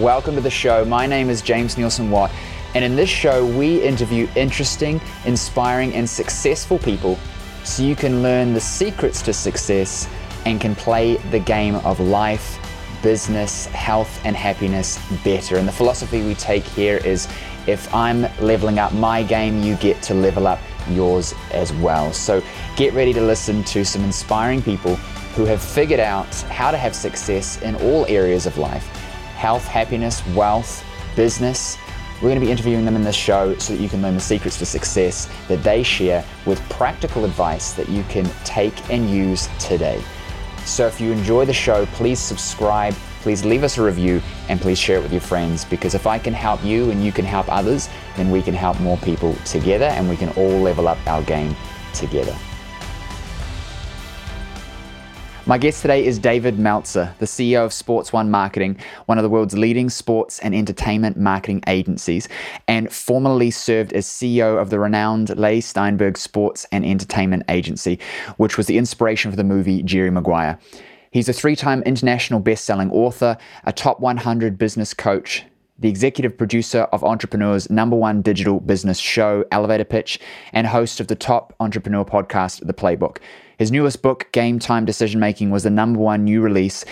Welcome to the show. My name is James Neilson Watt, and in this show, we interview interesting, inspiring, and successful people so you can learn the secrets to success and can play the game of life, business, health, and happiness better. And the philosophy we take here is if I'm leveling up my game, you get to level up yours as well. So get ready to listen to some inspiring people who have figured out how to have success in all areas of life health, happiness, wealth, business. We're going to be interviewing them in this show so that you can learn the secrets to success that they share with practical advice that you can take and use today. So if you enjoy the show, please subscribe, please leave us a review, and please share it with your friends because if I can help you and you can help others, then we can help more people together and we can all level up our game together. My guest today is David Meltzer, the CEO of Sports One Marketing, one of the world's leading sports and entertainment marketing agencies, and formerly served as CEO of the renowned Leigh Steinberg Sports and Entertainment Agency, which was the inspiration for the movie Jerry Maguire. He's a three time international best selling author, a top 100 business coach, the executive producer of Entrepreneur's number one digital business show, Elevator Pitch, and host of the top entrepreneur podcast, The Playbook. His newest book, Game Time Decision Making, was the number one new release.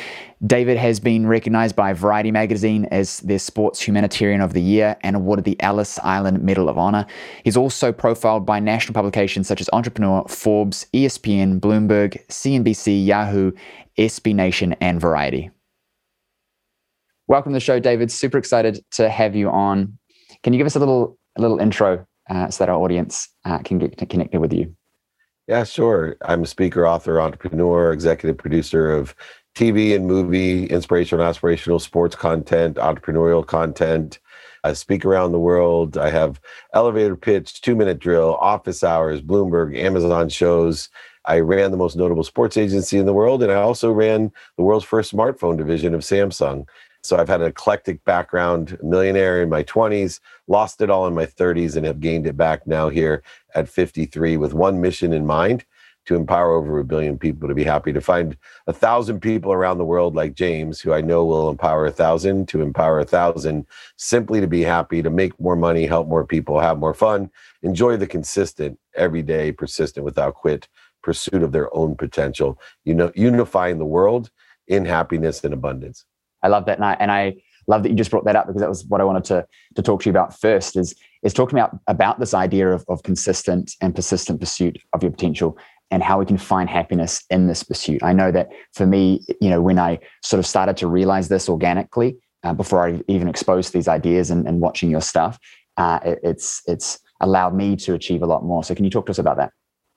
David has been recognized by Variety magazine as their sports humanitarian of the year and awarded the Ellis Island Medal of Honor. He's also profiled by national publications such as Entrepreneur, Forbes, ESPN, Bloomberg, CNBC, Yahoo, SB Nation, and Variety. Welcome to the show, David. Super excited to have you on. Can you give us a little a little intro uh, so that our audience uh, can get connected with you? Yeah, sure. I'm a speaker, author, entrepreneur, executive producer of TV and movie, inspirational aspirational sports content, entrepreneurial content. I speak around the world. I have elevator pitch, two minute drill, office hours, Bloomberg, Amazon shows. I ran the most notable sports agency in the world, and I also ran the world's first smartphone division of Samsung. So I've had an eclectic background, millionaire in my 20s, lost it all in my 30s, and have gained it back now here at 53 with one mission in mind to empower over a billion people to be happy, to find a thousand people around the world like James, who I know will empower a thousand, to empower a thousand, simply to be happy, to make more money, help more people, have more fun, enjoy the consistent, everyday, persistent, without quit pursuit of their own potential, you know, unifying the world in happiness and abundance. I love that, and I, and I love that you just brought that up because that was what I wanted to to talk to you about first. Is is talking about about this idea of of consistent and persistent pursuit of your potential and how we can find happiness in this pursuit. I know that for me, you know, when I sort of started to realize this organically uh, before I even exposed these ideas and, and watching your stuff, uh, it, it's it's allowed me to achieve a lot more. So can you talk to us about that?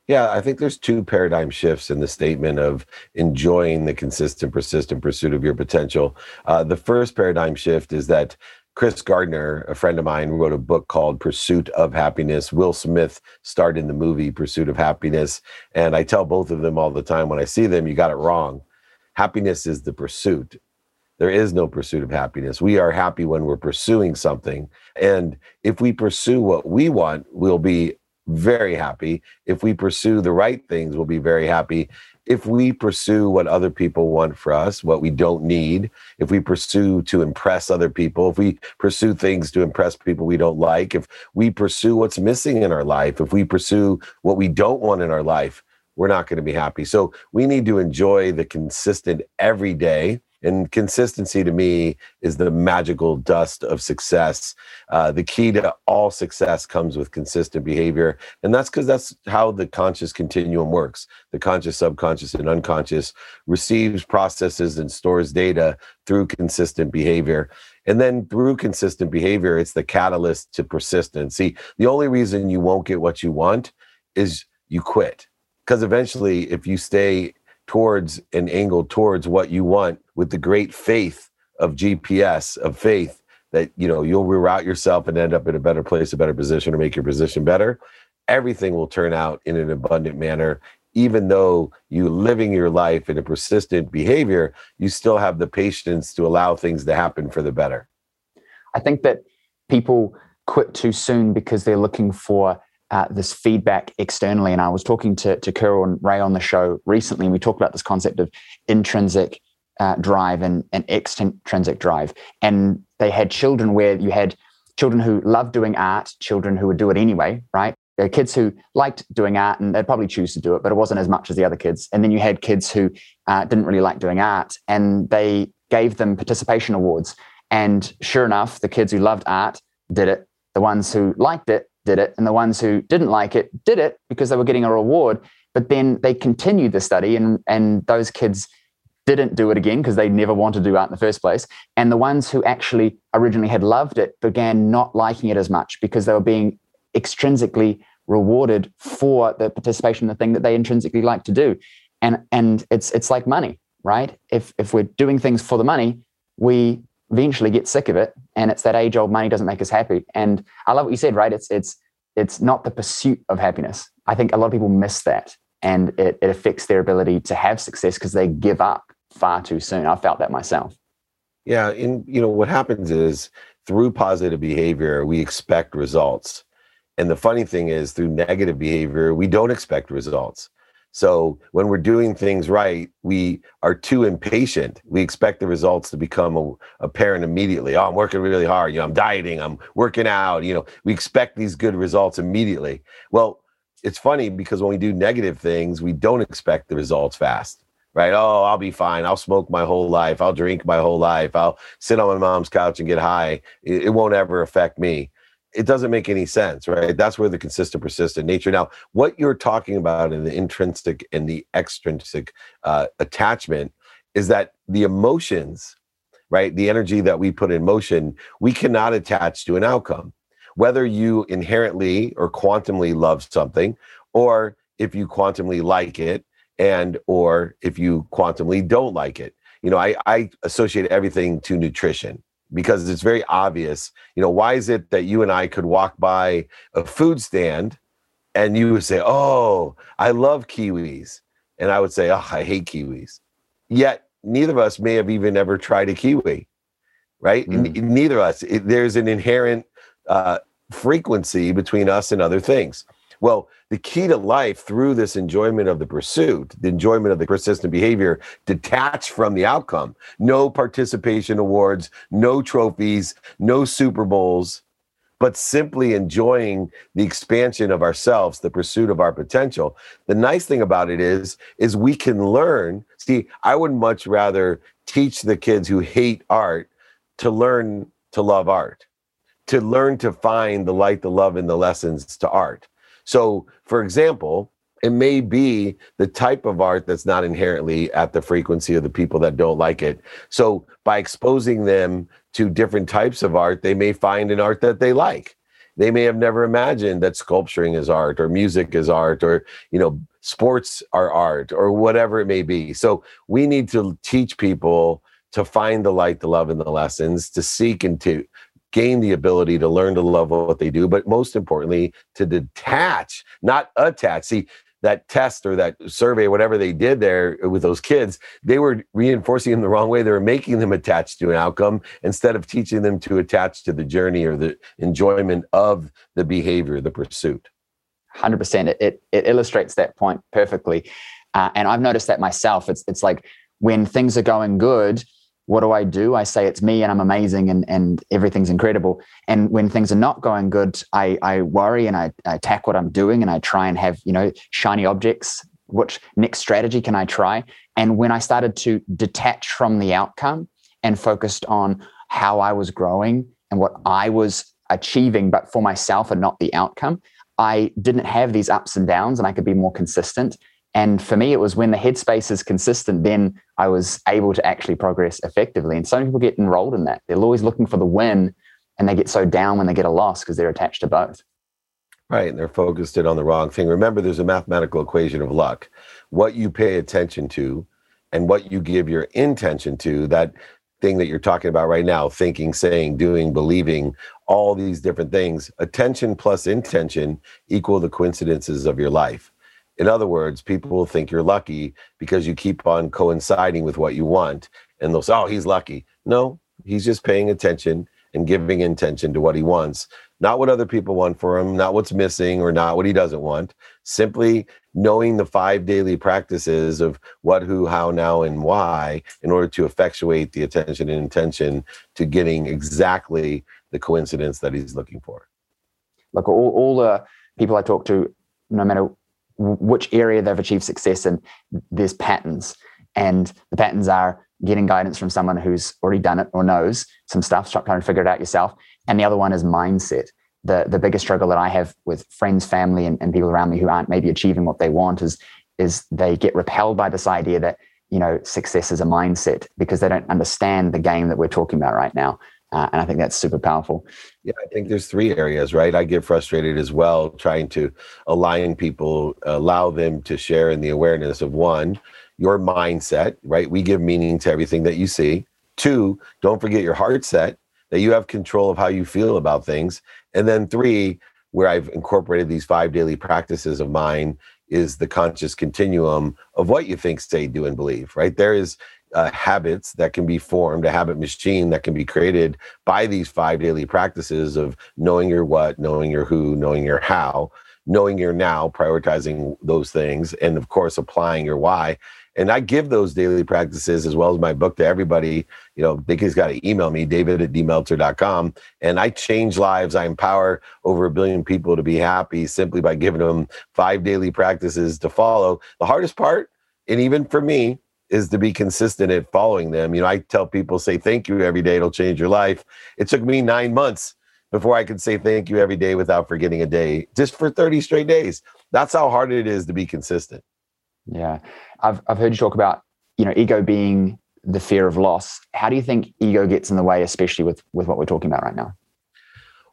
Yeah, I think there's two paradigm shifts in the statement of enjoying the consistent, persistent pursuit of your potential. Uh, the first paradigm shift is that Chris Gardner, a friend of mine, wrote a book called Pursuit of Happiness. Will Smith starred in the movie Pursuit of Happiness. And I tell both of them all the time when I see them, you got it wrong. Happiness is the pursuit. There is no pursuit of happiness. We are happy when we're pursuing something. And if we pursue what we want, we'll be very happy. If we pursue the right things, we'll be very happy. If we pursue what other people want for us, what we don't need, if we pursue to impress other people, if we pursue things to impress people we don't like, if we pursue what's missing in our life, if we pursue what we don't want in our life, we're not going to be happy. So we need to enjoy the consistent everyday and consistency to me is the magical dust of success. Uh, the key to all success comes with consistent behavior. And that's because that's how the conscious continuum works. The conscious, subconscious, and unconscious receives, processes, and stores data through consistent behavior. And then through consistent behavior, it's the catalyst to persistence. See, the only reason you won't get what you want is you quit. Because eventually, if you stay towards and angle towards what you want with the great faith of GPS, of faith that you know you'll reroute yourself and end up in a better place, a better position, or make your position better. Everything will turn out in an abundant manner. Even though you living your life in a persistent behavior, you still have the patience to allow things to happen for the better. I think that people quit too soon because they're looking for uh, this feedback externally. And I was talking to, to Carol and Ray on the show recently, and we talked about this concept of intrinsic uh, drive and, and extrinsic drive. And they had children where you had children who loved doing art, children who would do it anyway, right? There kids who liked doing art and they'd probably choose to do it, but it wasn't as much as the other kids. And then you had kids who uh, didn't really like doing art and they gave them participation awards. And sure enough, the kids who loved art did it. The ones who liked it did it. And the ones who didn't like it did it because they were getting a reward. But then they continued the study and, and those kids didn't do it again because they never wanted to do art in the first place. And the ones who actually originally had loved it began not liking it as much because they were being extrinsically rewarded for the participation in the thing that they intrinsically like to do. And and it's it's like money, right? If if we're doing things for the money, we eventually get sick of it. And it's that age old money doesn't make us happy. And I love what you said, right? It's it's it's not the pursuit of happiness. I think a lot of people miss that and it, it affects their ability to have success because they give up far too soon. I felt that myself. Yeah, and you know what happens is through positive behavior, we expect results. And the funny thing is, through negative behavior, we don't expect results. So when we're doing things right, we are too impatient. We expect the results to become apparent immediately. Oh, I'm working really hard. You know, I'm dieting. I'm working out. You know, we expect these good results immediately. Well, it's funny because when we do negative things, we don't expect the results fast right? Oh, I'll be fine. I'll smoke my whole life. I'll drink my whole life. I'll sit on my mom's couch and get high. It, it, won't ever affect me. It doesn't make any sense, right? That's where the consistent, persistent nature. Now, what you're talking about in the intrinsic and the extrinsic uh, attachment is that the emotions, right? The energy that we put in motion, we cannot attach to an outcome. Whether you inherently or quantumly love something, or if you quantumly like it, and or if you quantumly don't like it you know i i associate everything to nutrition because it's very obvious you know why is it that you and i could walk by a food stand and you would say oh i love kiwis. And i would say oh i hate kiwis. Yet neither of us may have even ever tried a kiwi right? Mm. neither of us. It, there's an inherent uh, frequency between us and other things well, the key to life through this enjoyment of the pursuit, the enjoyment of the persistent behavior, detached from the outcome, no participation awards, no trophies, no Super Bowls, but simply enjoying the expansion of ourselves, the pursuit of our potential. The nice thing about it is, is we can learn. See, I would much rather teach the kids who hate art to learn to love art, to learn to find the light, the love, and the lessons to art. So, for example, it may be the type of art that's not inherently at the frequency of the people that don't like it. So, by exposing them to different types of art, they may find an art that they like. They may have never imagined that sculpturing is art or music is art or, you know, sports are art or whatever it may be. So, we need to teach people to find the light, the love, and the lessons, to seek and to gain the ability to learn to love what they do, but most importantly, to detach, not attach. See, that test or that survey, whatever they did there with those kids, they were reinforcing them the wrong way. They were making them attached to an outcome instead of teaching them to attach to the journey or the enjoyment of the behavior, the pursuit. 100%. It, it, illustrates that point perfectly. Uh, and I've noticed that myself. It's, it's like when things are going good, what do I do? I say it's me and I'm amazing and, and everything's incredible. And when things are not going good, I, I worry and I, I attack what I'm doing and I try and have, you know, shiny objects. Which next strategy can I try? And when I started to detach from the outcome and focused on how I was growing and what I was achieving, but for myself and not the outcome, I didn't have these ups and downs and I could be more consistent. And for me, it was when the headspace is consistent, then I was able to actually progress effectively. And some people get enrolled in that. They're always looking for the win and they get so down when they get a loss because they're attached to both. Right. And they're focused in on the wrong thing. Remember, there's a mathematical equation of luck. What you pay attention to and what you give your intention to, that thing that you're talking about right now thinking, saying, doing, believing, all these different things attention plus intention equal the coincidences of your life. In other words, people will think you're lucky because you keep on coinciding with what you want. And they'll say, oh, he's lucky. No, he's just paying attention and giving intention to what he wants, not what other people want for him, not what's missing or not what he doesn't want, simply knowing the five daily practices of what, who, how, now, and why in order to effectuate the attention and intention to getting exactly the coincidence that he's looking for. Look, all, all the people I talk to, no matter which area they've achieved success in, there's patterns. And the patterns are getting guidance from someone who's already done it or knows some stuff, start trying to figure it out yourself. And the other one is mindset. The, the biggest struggle that I have with friends, family, and, and people around me who aren't maybe achieving what they want is, is they get repelled by this idea that you know success is a mindset because they don't understand the game that we're talking about right now. Uh, and I think that's super powerful. Yeah, I think there's three areas, right? I get frustrated as well trying to align people, allow them to share in the awareness of one, your mindset, right? We give meaning to everything that you see. Two, don't forget your heart set, that you have control of how you feel about things. And then three, where I've incorporated these five daily practices of mine is the conscious continuum of what you think, say, do, and believe, right? There is uh, habits that can be formed, a habit machine that can be created by these five daily practices of knowing your what, knowing your who, knowing your how, knowing your now, prioritizing those things, and of course, applying your why. And I give those daily practices as well as my book to everybody. You know, they just got to email me, david at dmeltzer.com. And I change lives. I empower over a billion people to be happy simply by giving them five daily practices to follow. The hardest part, and even for me, is to be consistent at following them. You know, I tell people say thank you every day, it'll change your life. It took me nine months before I could say thank you every day without forgetting a day, just for 30 straight days. That's how hard it is to be consistent. Yeah. I've I've heard you talk about, you know, ego being the fear of loss. How do you think ego gets in the way, especially with with what we're talking about right now?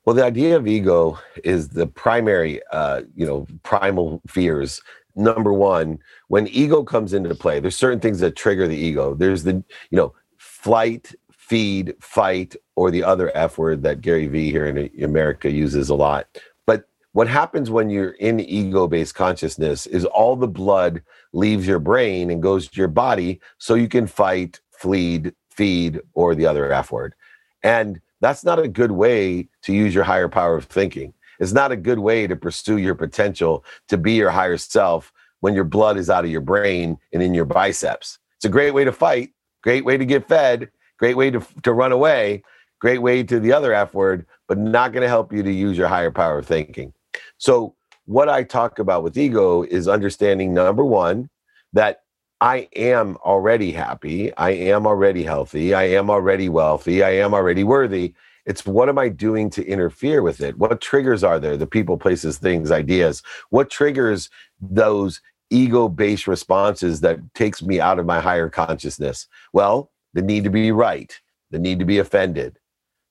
Well, the idea of ego is the primary, uh, you know, primal fears number one, when ego comes into play, there's certain things that trigger the ego. There's the, you know, flight, feed, fight, or the other F word that Gary Vee here in America uses a lot. But what happens when you're in ego based consciousness is all the blood leaves your brain and goes to your body so you can fight, flee, feed, or the other F word. And that's not a good way to use your higher power of thinking is not a good way to pursue your potential to be your higher self when your blood is out of your brain and in your biceps. It's a great way to fight, great way to get fed, great way to, to run away, great way to the other F word, but not going to help you to use your higher power of thinking. So, what I talk about with ego is understanding number one, that I am already happy, I am already healthy, I am already wealthy, I am already worthy. It's what am I doing to interfere with it? What triggers are there? The people, places, things, ideas. What triggers those ego based responses that takes me out of my higher consciousness? Well, the need to be right, the need to be offended,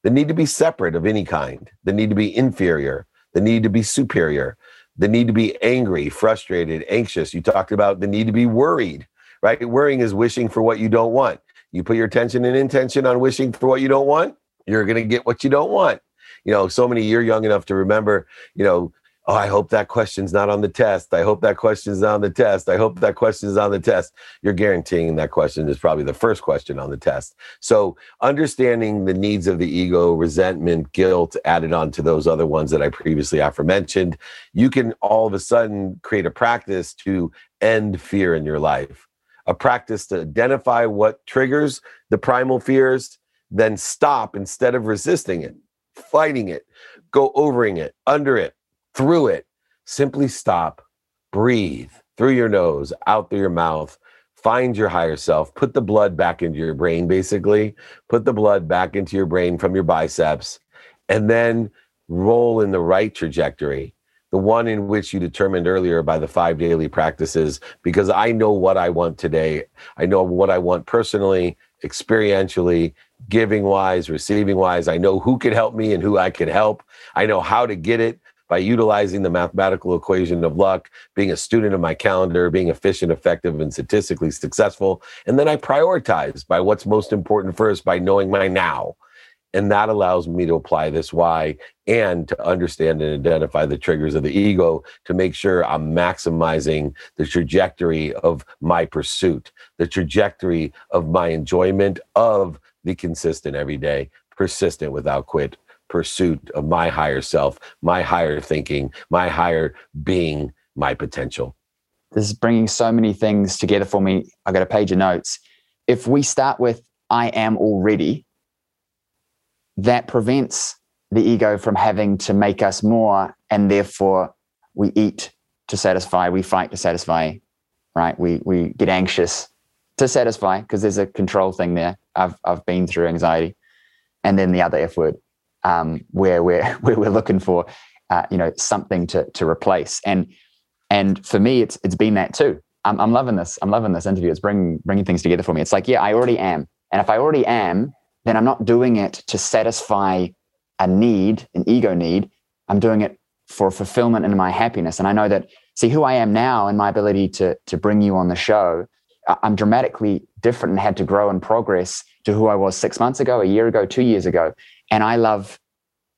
the need to be separate of any kind, the need to be inferior, the need to be superior, the need to be angry, frustrated, anxious. You talked about the need to be worried, right? Worrying is wishing for what you don't want. You put your attention and intention on wishing for what you don't want, you're going to get what you don't want. You know, so many, you're young enough to remember, you know, oh, I hope that question's not on the test. I hope that question's on the test. I hope that question's on the test. You're guaranteeing that question is probably the first question on the test. So understanding the needs of the ego, resentment, guilt added on to those other ones that I previously aforementioned, you can all of a sudden create a practice to end fear in your life. A practice to identify what triggers the primal fears then stop instead of resisting it, fighting it, go overing it, under it, through it. Simply stop, breathe through your nose, out through your mouth. Find your higher self, put the blood back into your brain, basically, put the blood back into your brain from your biceps, and then roll in the right trajectory the one in which you determined earlier by the five daily practices, because I know what I want today. I know what I want personally, experientially, giving wise, receiving wise. I know who can help me and who I can help. I know how to get it by utilizing the mathematical equation of luck, being a student of my calendar, being efficient, effective, and statistically successful. And then I prioritize by what's most important first by knowing my now. And that allows me to apply this why and to understand and identify the triggers of the ego to make sure I'm maximizing the trajectory of my pursuit, the trajectory of my enjoyment of the consistent everyday persistent without quit pursuit of my higher self, my higher thinking, my higher being, my potential. This is bringing so many things together for me. I got a page of notes. If we start with I am already, that prevents the ego from having to make us more, and therefore we eat to satisfy, we fight to satisfy, right? We we get anxious to satisfy because there's a control thing there. I've I've been through anxiety, and then the other F word, um, where we're where we're looking for, uh, you know, something to to replace. And and for me, it's it's been that too. I'm, I'm loving this. I'm loving this interview. It's bringing bringing things together for me. It's like, yeah, I already am, and if I already am, then I'm not doing it to satisfy a need, an ego need. I'm doing it for fulfillment and my happiness. And I know that see who I am now and my ability to to bring you on the show. I'm dramatically different and had to grow and progress to who I was six months ago, a year ago, two years ago. And I love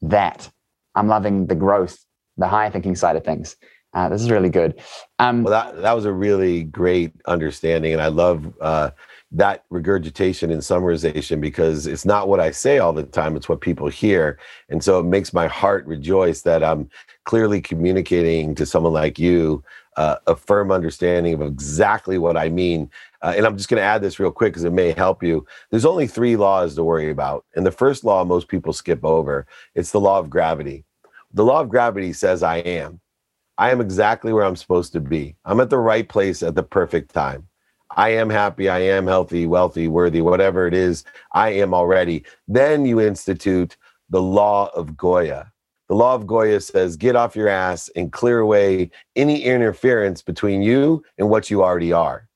that. I'm loving the growth, the higher thinking side of things. Uh, this is really good. Um, well, that, that was a really great understanding. And I love uh, that regurgitation and summarization because it's not what I say all the time, it's what people hear. And so it makes my heart rejoice that I'm clearly communicating to someone like you uh, a firm understanding of exactly what I mean. Uh, and I'm just going to add this real quick because it may help you. There's only three laws to worry about. And the first law most people skip over it's the law of gravity. The law of gravity says I am. I am exactly where I'm supposed to be. I'm at the right place at the perfect time. I am happy. I am healthy, wealthy, worthy, whatever it is. I am already. Then you institute the law of Goya. The law of Goya says get off your ass and clear away any interference between you and what you already are.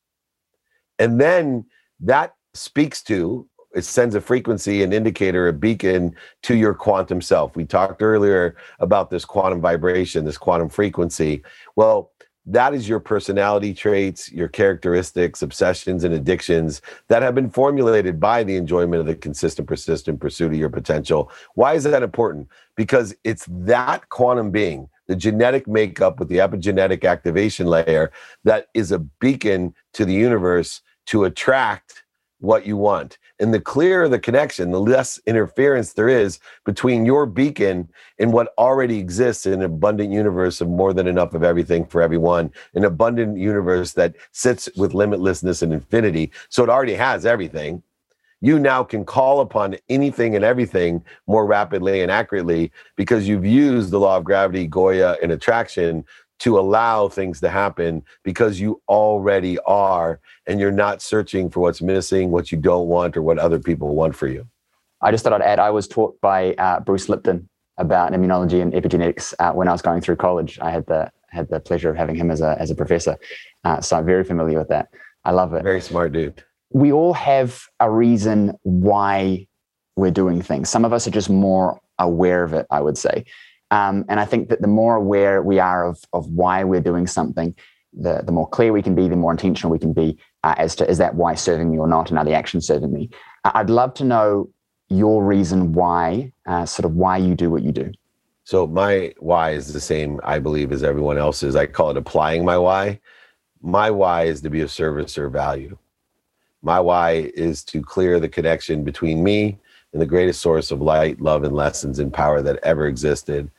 And then that speaks to, it sends a frequency, an indicator, a beacon to your quantum self. We talked earlier about this quantum vibration, this quantum frequency. Well, that is your personality traits, your characteristics, obsessions, and addictions that have been formulated by the enjoyment of the consistent, persistent pursuit of your potential. Why is that important? Because it's that quantum being, the genetic makeup with the epigenetic activation layer, that is a beacon to the universe to attract what you want. And the clearer the connection, the less interference there is between your beacon and what already exists in an abundant universe of more than enough of everything for everyone, an abundant universe that sits with limitlessness and infinity. So it already has everything. You now can call upon anything and everything more rapidly and accurately because you've used the law of gravity, Goya, and attraction to allow things to happen because you already are and you're not searching for what's missing, what you don't want, or what other people want for you. I just thought I'd add I was taught by uh, Bruce Lipton about immunology and epigenetics uh, when I was going through college. I had the had the pleasure of having him as a as a professor, uh, so I'm very familiar with that. I love it. Very smart dude. We all have a reason why we're doing things. Some of us are just more aware of it. I would say. Um, and I think that the more aware we are of, of why we're doing something, the, the more clear we can be, the more intentional we can be uh, as to is that why serving me or not, and are the actions serving me. I'd love to know your reason why, uh, sort of why you do what you do. So my why is the same, I believe, as everyone else's. I call it applying my why. My why is to be of service or value. My why is to clear the connection between me and the greatest source of light, love, and lessons and power that ever existed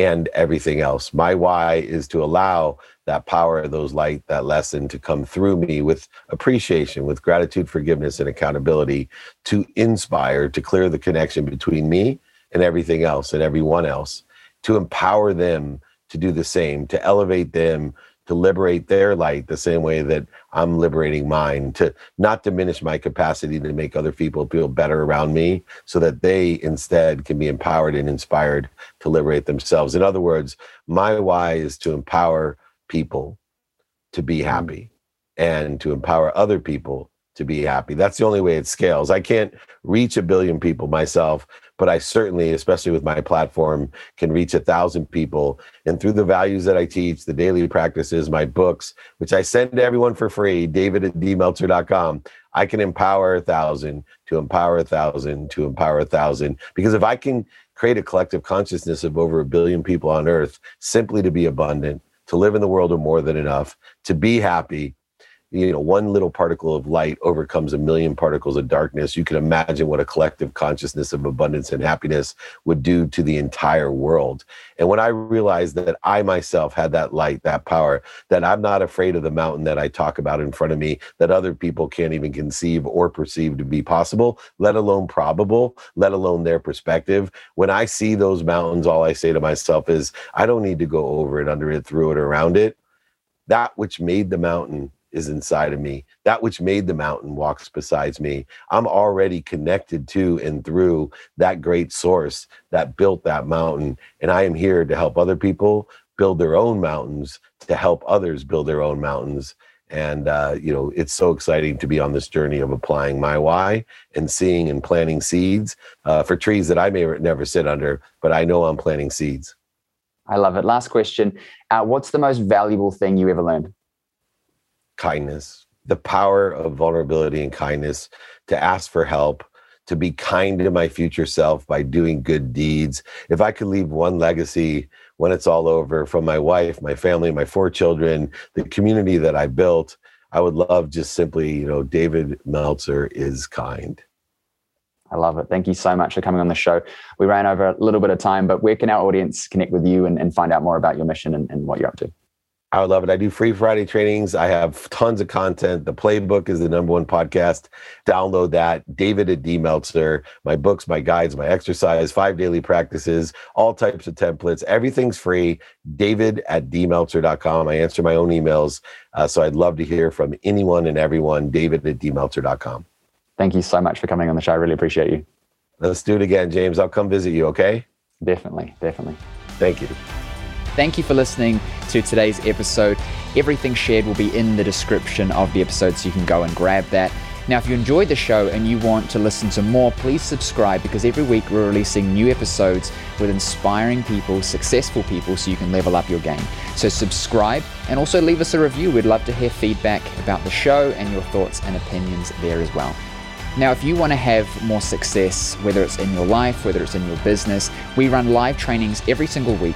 and everything else. My why is to allow that power, those light, that lesson to come through me with appreciation, with gratitude, forgiveness, and accountability to inspire, to clear the connection between me and everything else and everyone else, to empower them to do the same, to elevate them to liberate their light the same way that I'm liberating mine, to not diminish my capacity to make other people feel better around me so that they instead can be empowered and inspired to liberate themselves. In other words, my why is to empower people to be mm-hmm. happy and to empower other people to be happy. That's the only way it scales. I can't reach a billion people myself, but I certainly, especially with my platform, can reach a thousand people. And through the values that I teach, the daily practices, my books, which I send to everyone for free, david at dmeltzer.com, I can empower a thousand to empower a thousand to empower a thousand. Because if I can create a collective consciousness of over a billion people on earth simply to be abundant, to live in the world of more than enough, to be happy, you know one little particle of light overcomes a million particles of darkness. You can imagine what a collective consciousness of abundance and happiness would do to the entire world. And when i realized that i myself had that light that power that i'm not afraid of the mountain that i talk about in front of me that other people can't even conceive or perceive to be possible let alone probable let alone their perspective when i see those mountains all i say to myself is i don't need to go over it under it through it around it. That which made the mountain is inside of me. That which made the mountain walks besides me. I'm already connected to and through that great source that built that mountain. And I am here to help other people build their own mountains, to help others build their own mountains. And, uh, you know, it's so exciting to be on this journey of applying my why and seeing and planting seeds uh, for trees that I may never sit under, but I know I'm planting seeds. I love it. Last question. Uh, what's the most valuable thing you ever learned? Kindness, the power of vulnerability and kindness to ask for help, to be kind to my future self by doing good deeds. If I could leave one legacy when it's all over from my wife, my family, my four children, the community that I built, I would love just simply, you know, David Meltzer is kind. I love it. Thank you so much for coming on the show. We ran over a little bit of time, but where can our audience connect with you and, and find out more about your mission and, and what you're up to? I would love it. I do free Friday trainings. I have tons of content. The Playbook is the number one podcast. Download that. David at D Meltzer. My books, my guides, my exercise, five daily practices, all types of templates. Everything's free. David at dmeltzer.com. I answer my own emails. Uh, so I'd love to hear from anyone and everyone. David at dmeltzer.com. Thank you so much for coming on the show. I really appreciate you. Let's do it again, James. I'll come visit you, okay? Definitely. Definitely. Thank you. Thank you for listening to today's episode. Everything shared will be in the description of the episode, so you can go and grab that. Now, if you enjoyed the show and you want to listen to more, please subscribe because every week we're releasing new episodes with inspiring people, successful people, so you can level up your game. So, subscribe and also leave us a review. We'd love to hear feedback about the show and your thoughts and opinions there as well. Now, if you want to have more success, whether it's in your life, whether it's in your business, we run live trainings every single week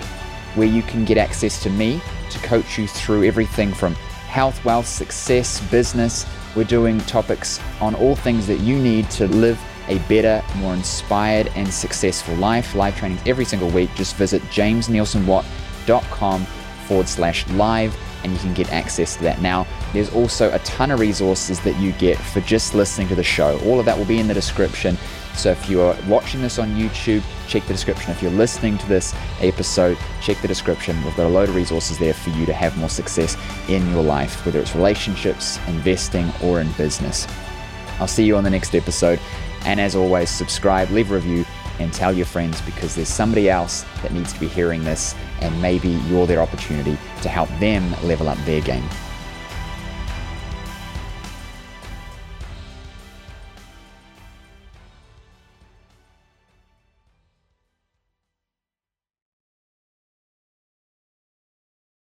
where you can get access to me to coach you through everything from health, wealth, success, business. We're doing topics on all things that you need to live a better, more inspired, and successful life. Live trainings every single week. Just visit jamesneilsonwatt.com forward slash live and you can get access to that. Now, there's also a ton of resources that you get for just listening to the show. All of that will be in the description. So if you're watching this on YouTube, check the description. If you're listening to this episode, check the description. We've got a load of resources there for you to have more success in your life, whether it's relationships, investing, or in business. I'll see you on the next episode. And as always, subscribe, leave a review, and tell your friends because there's somebody else that needs to be hearing this, and maybe you're their opportunity to help them level up their game.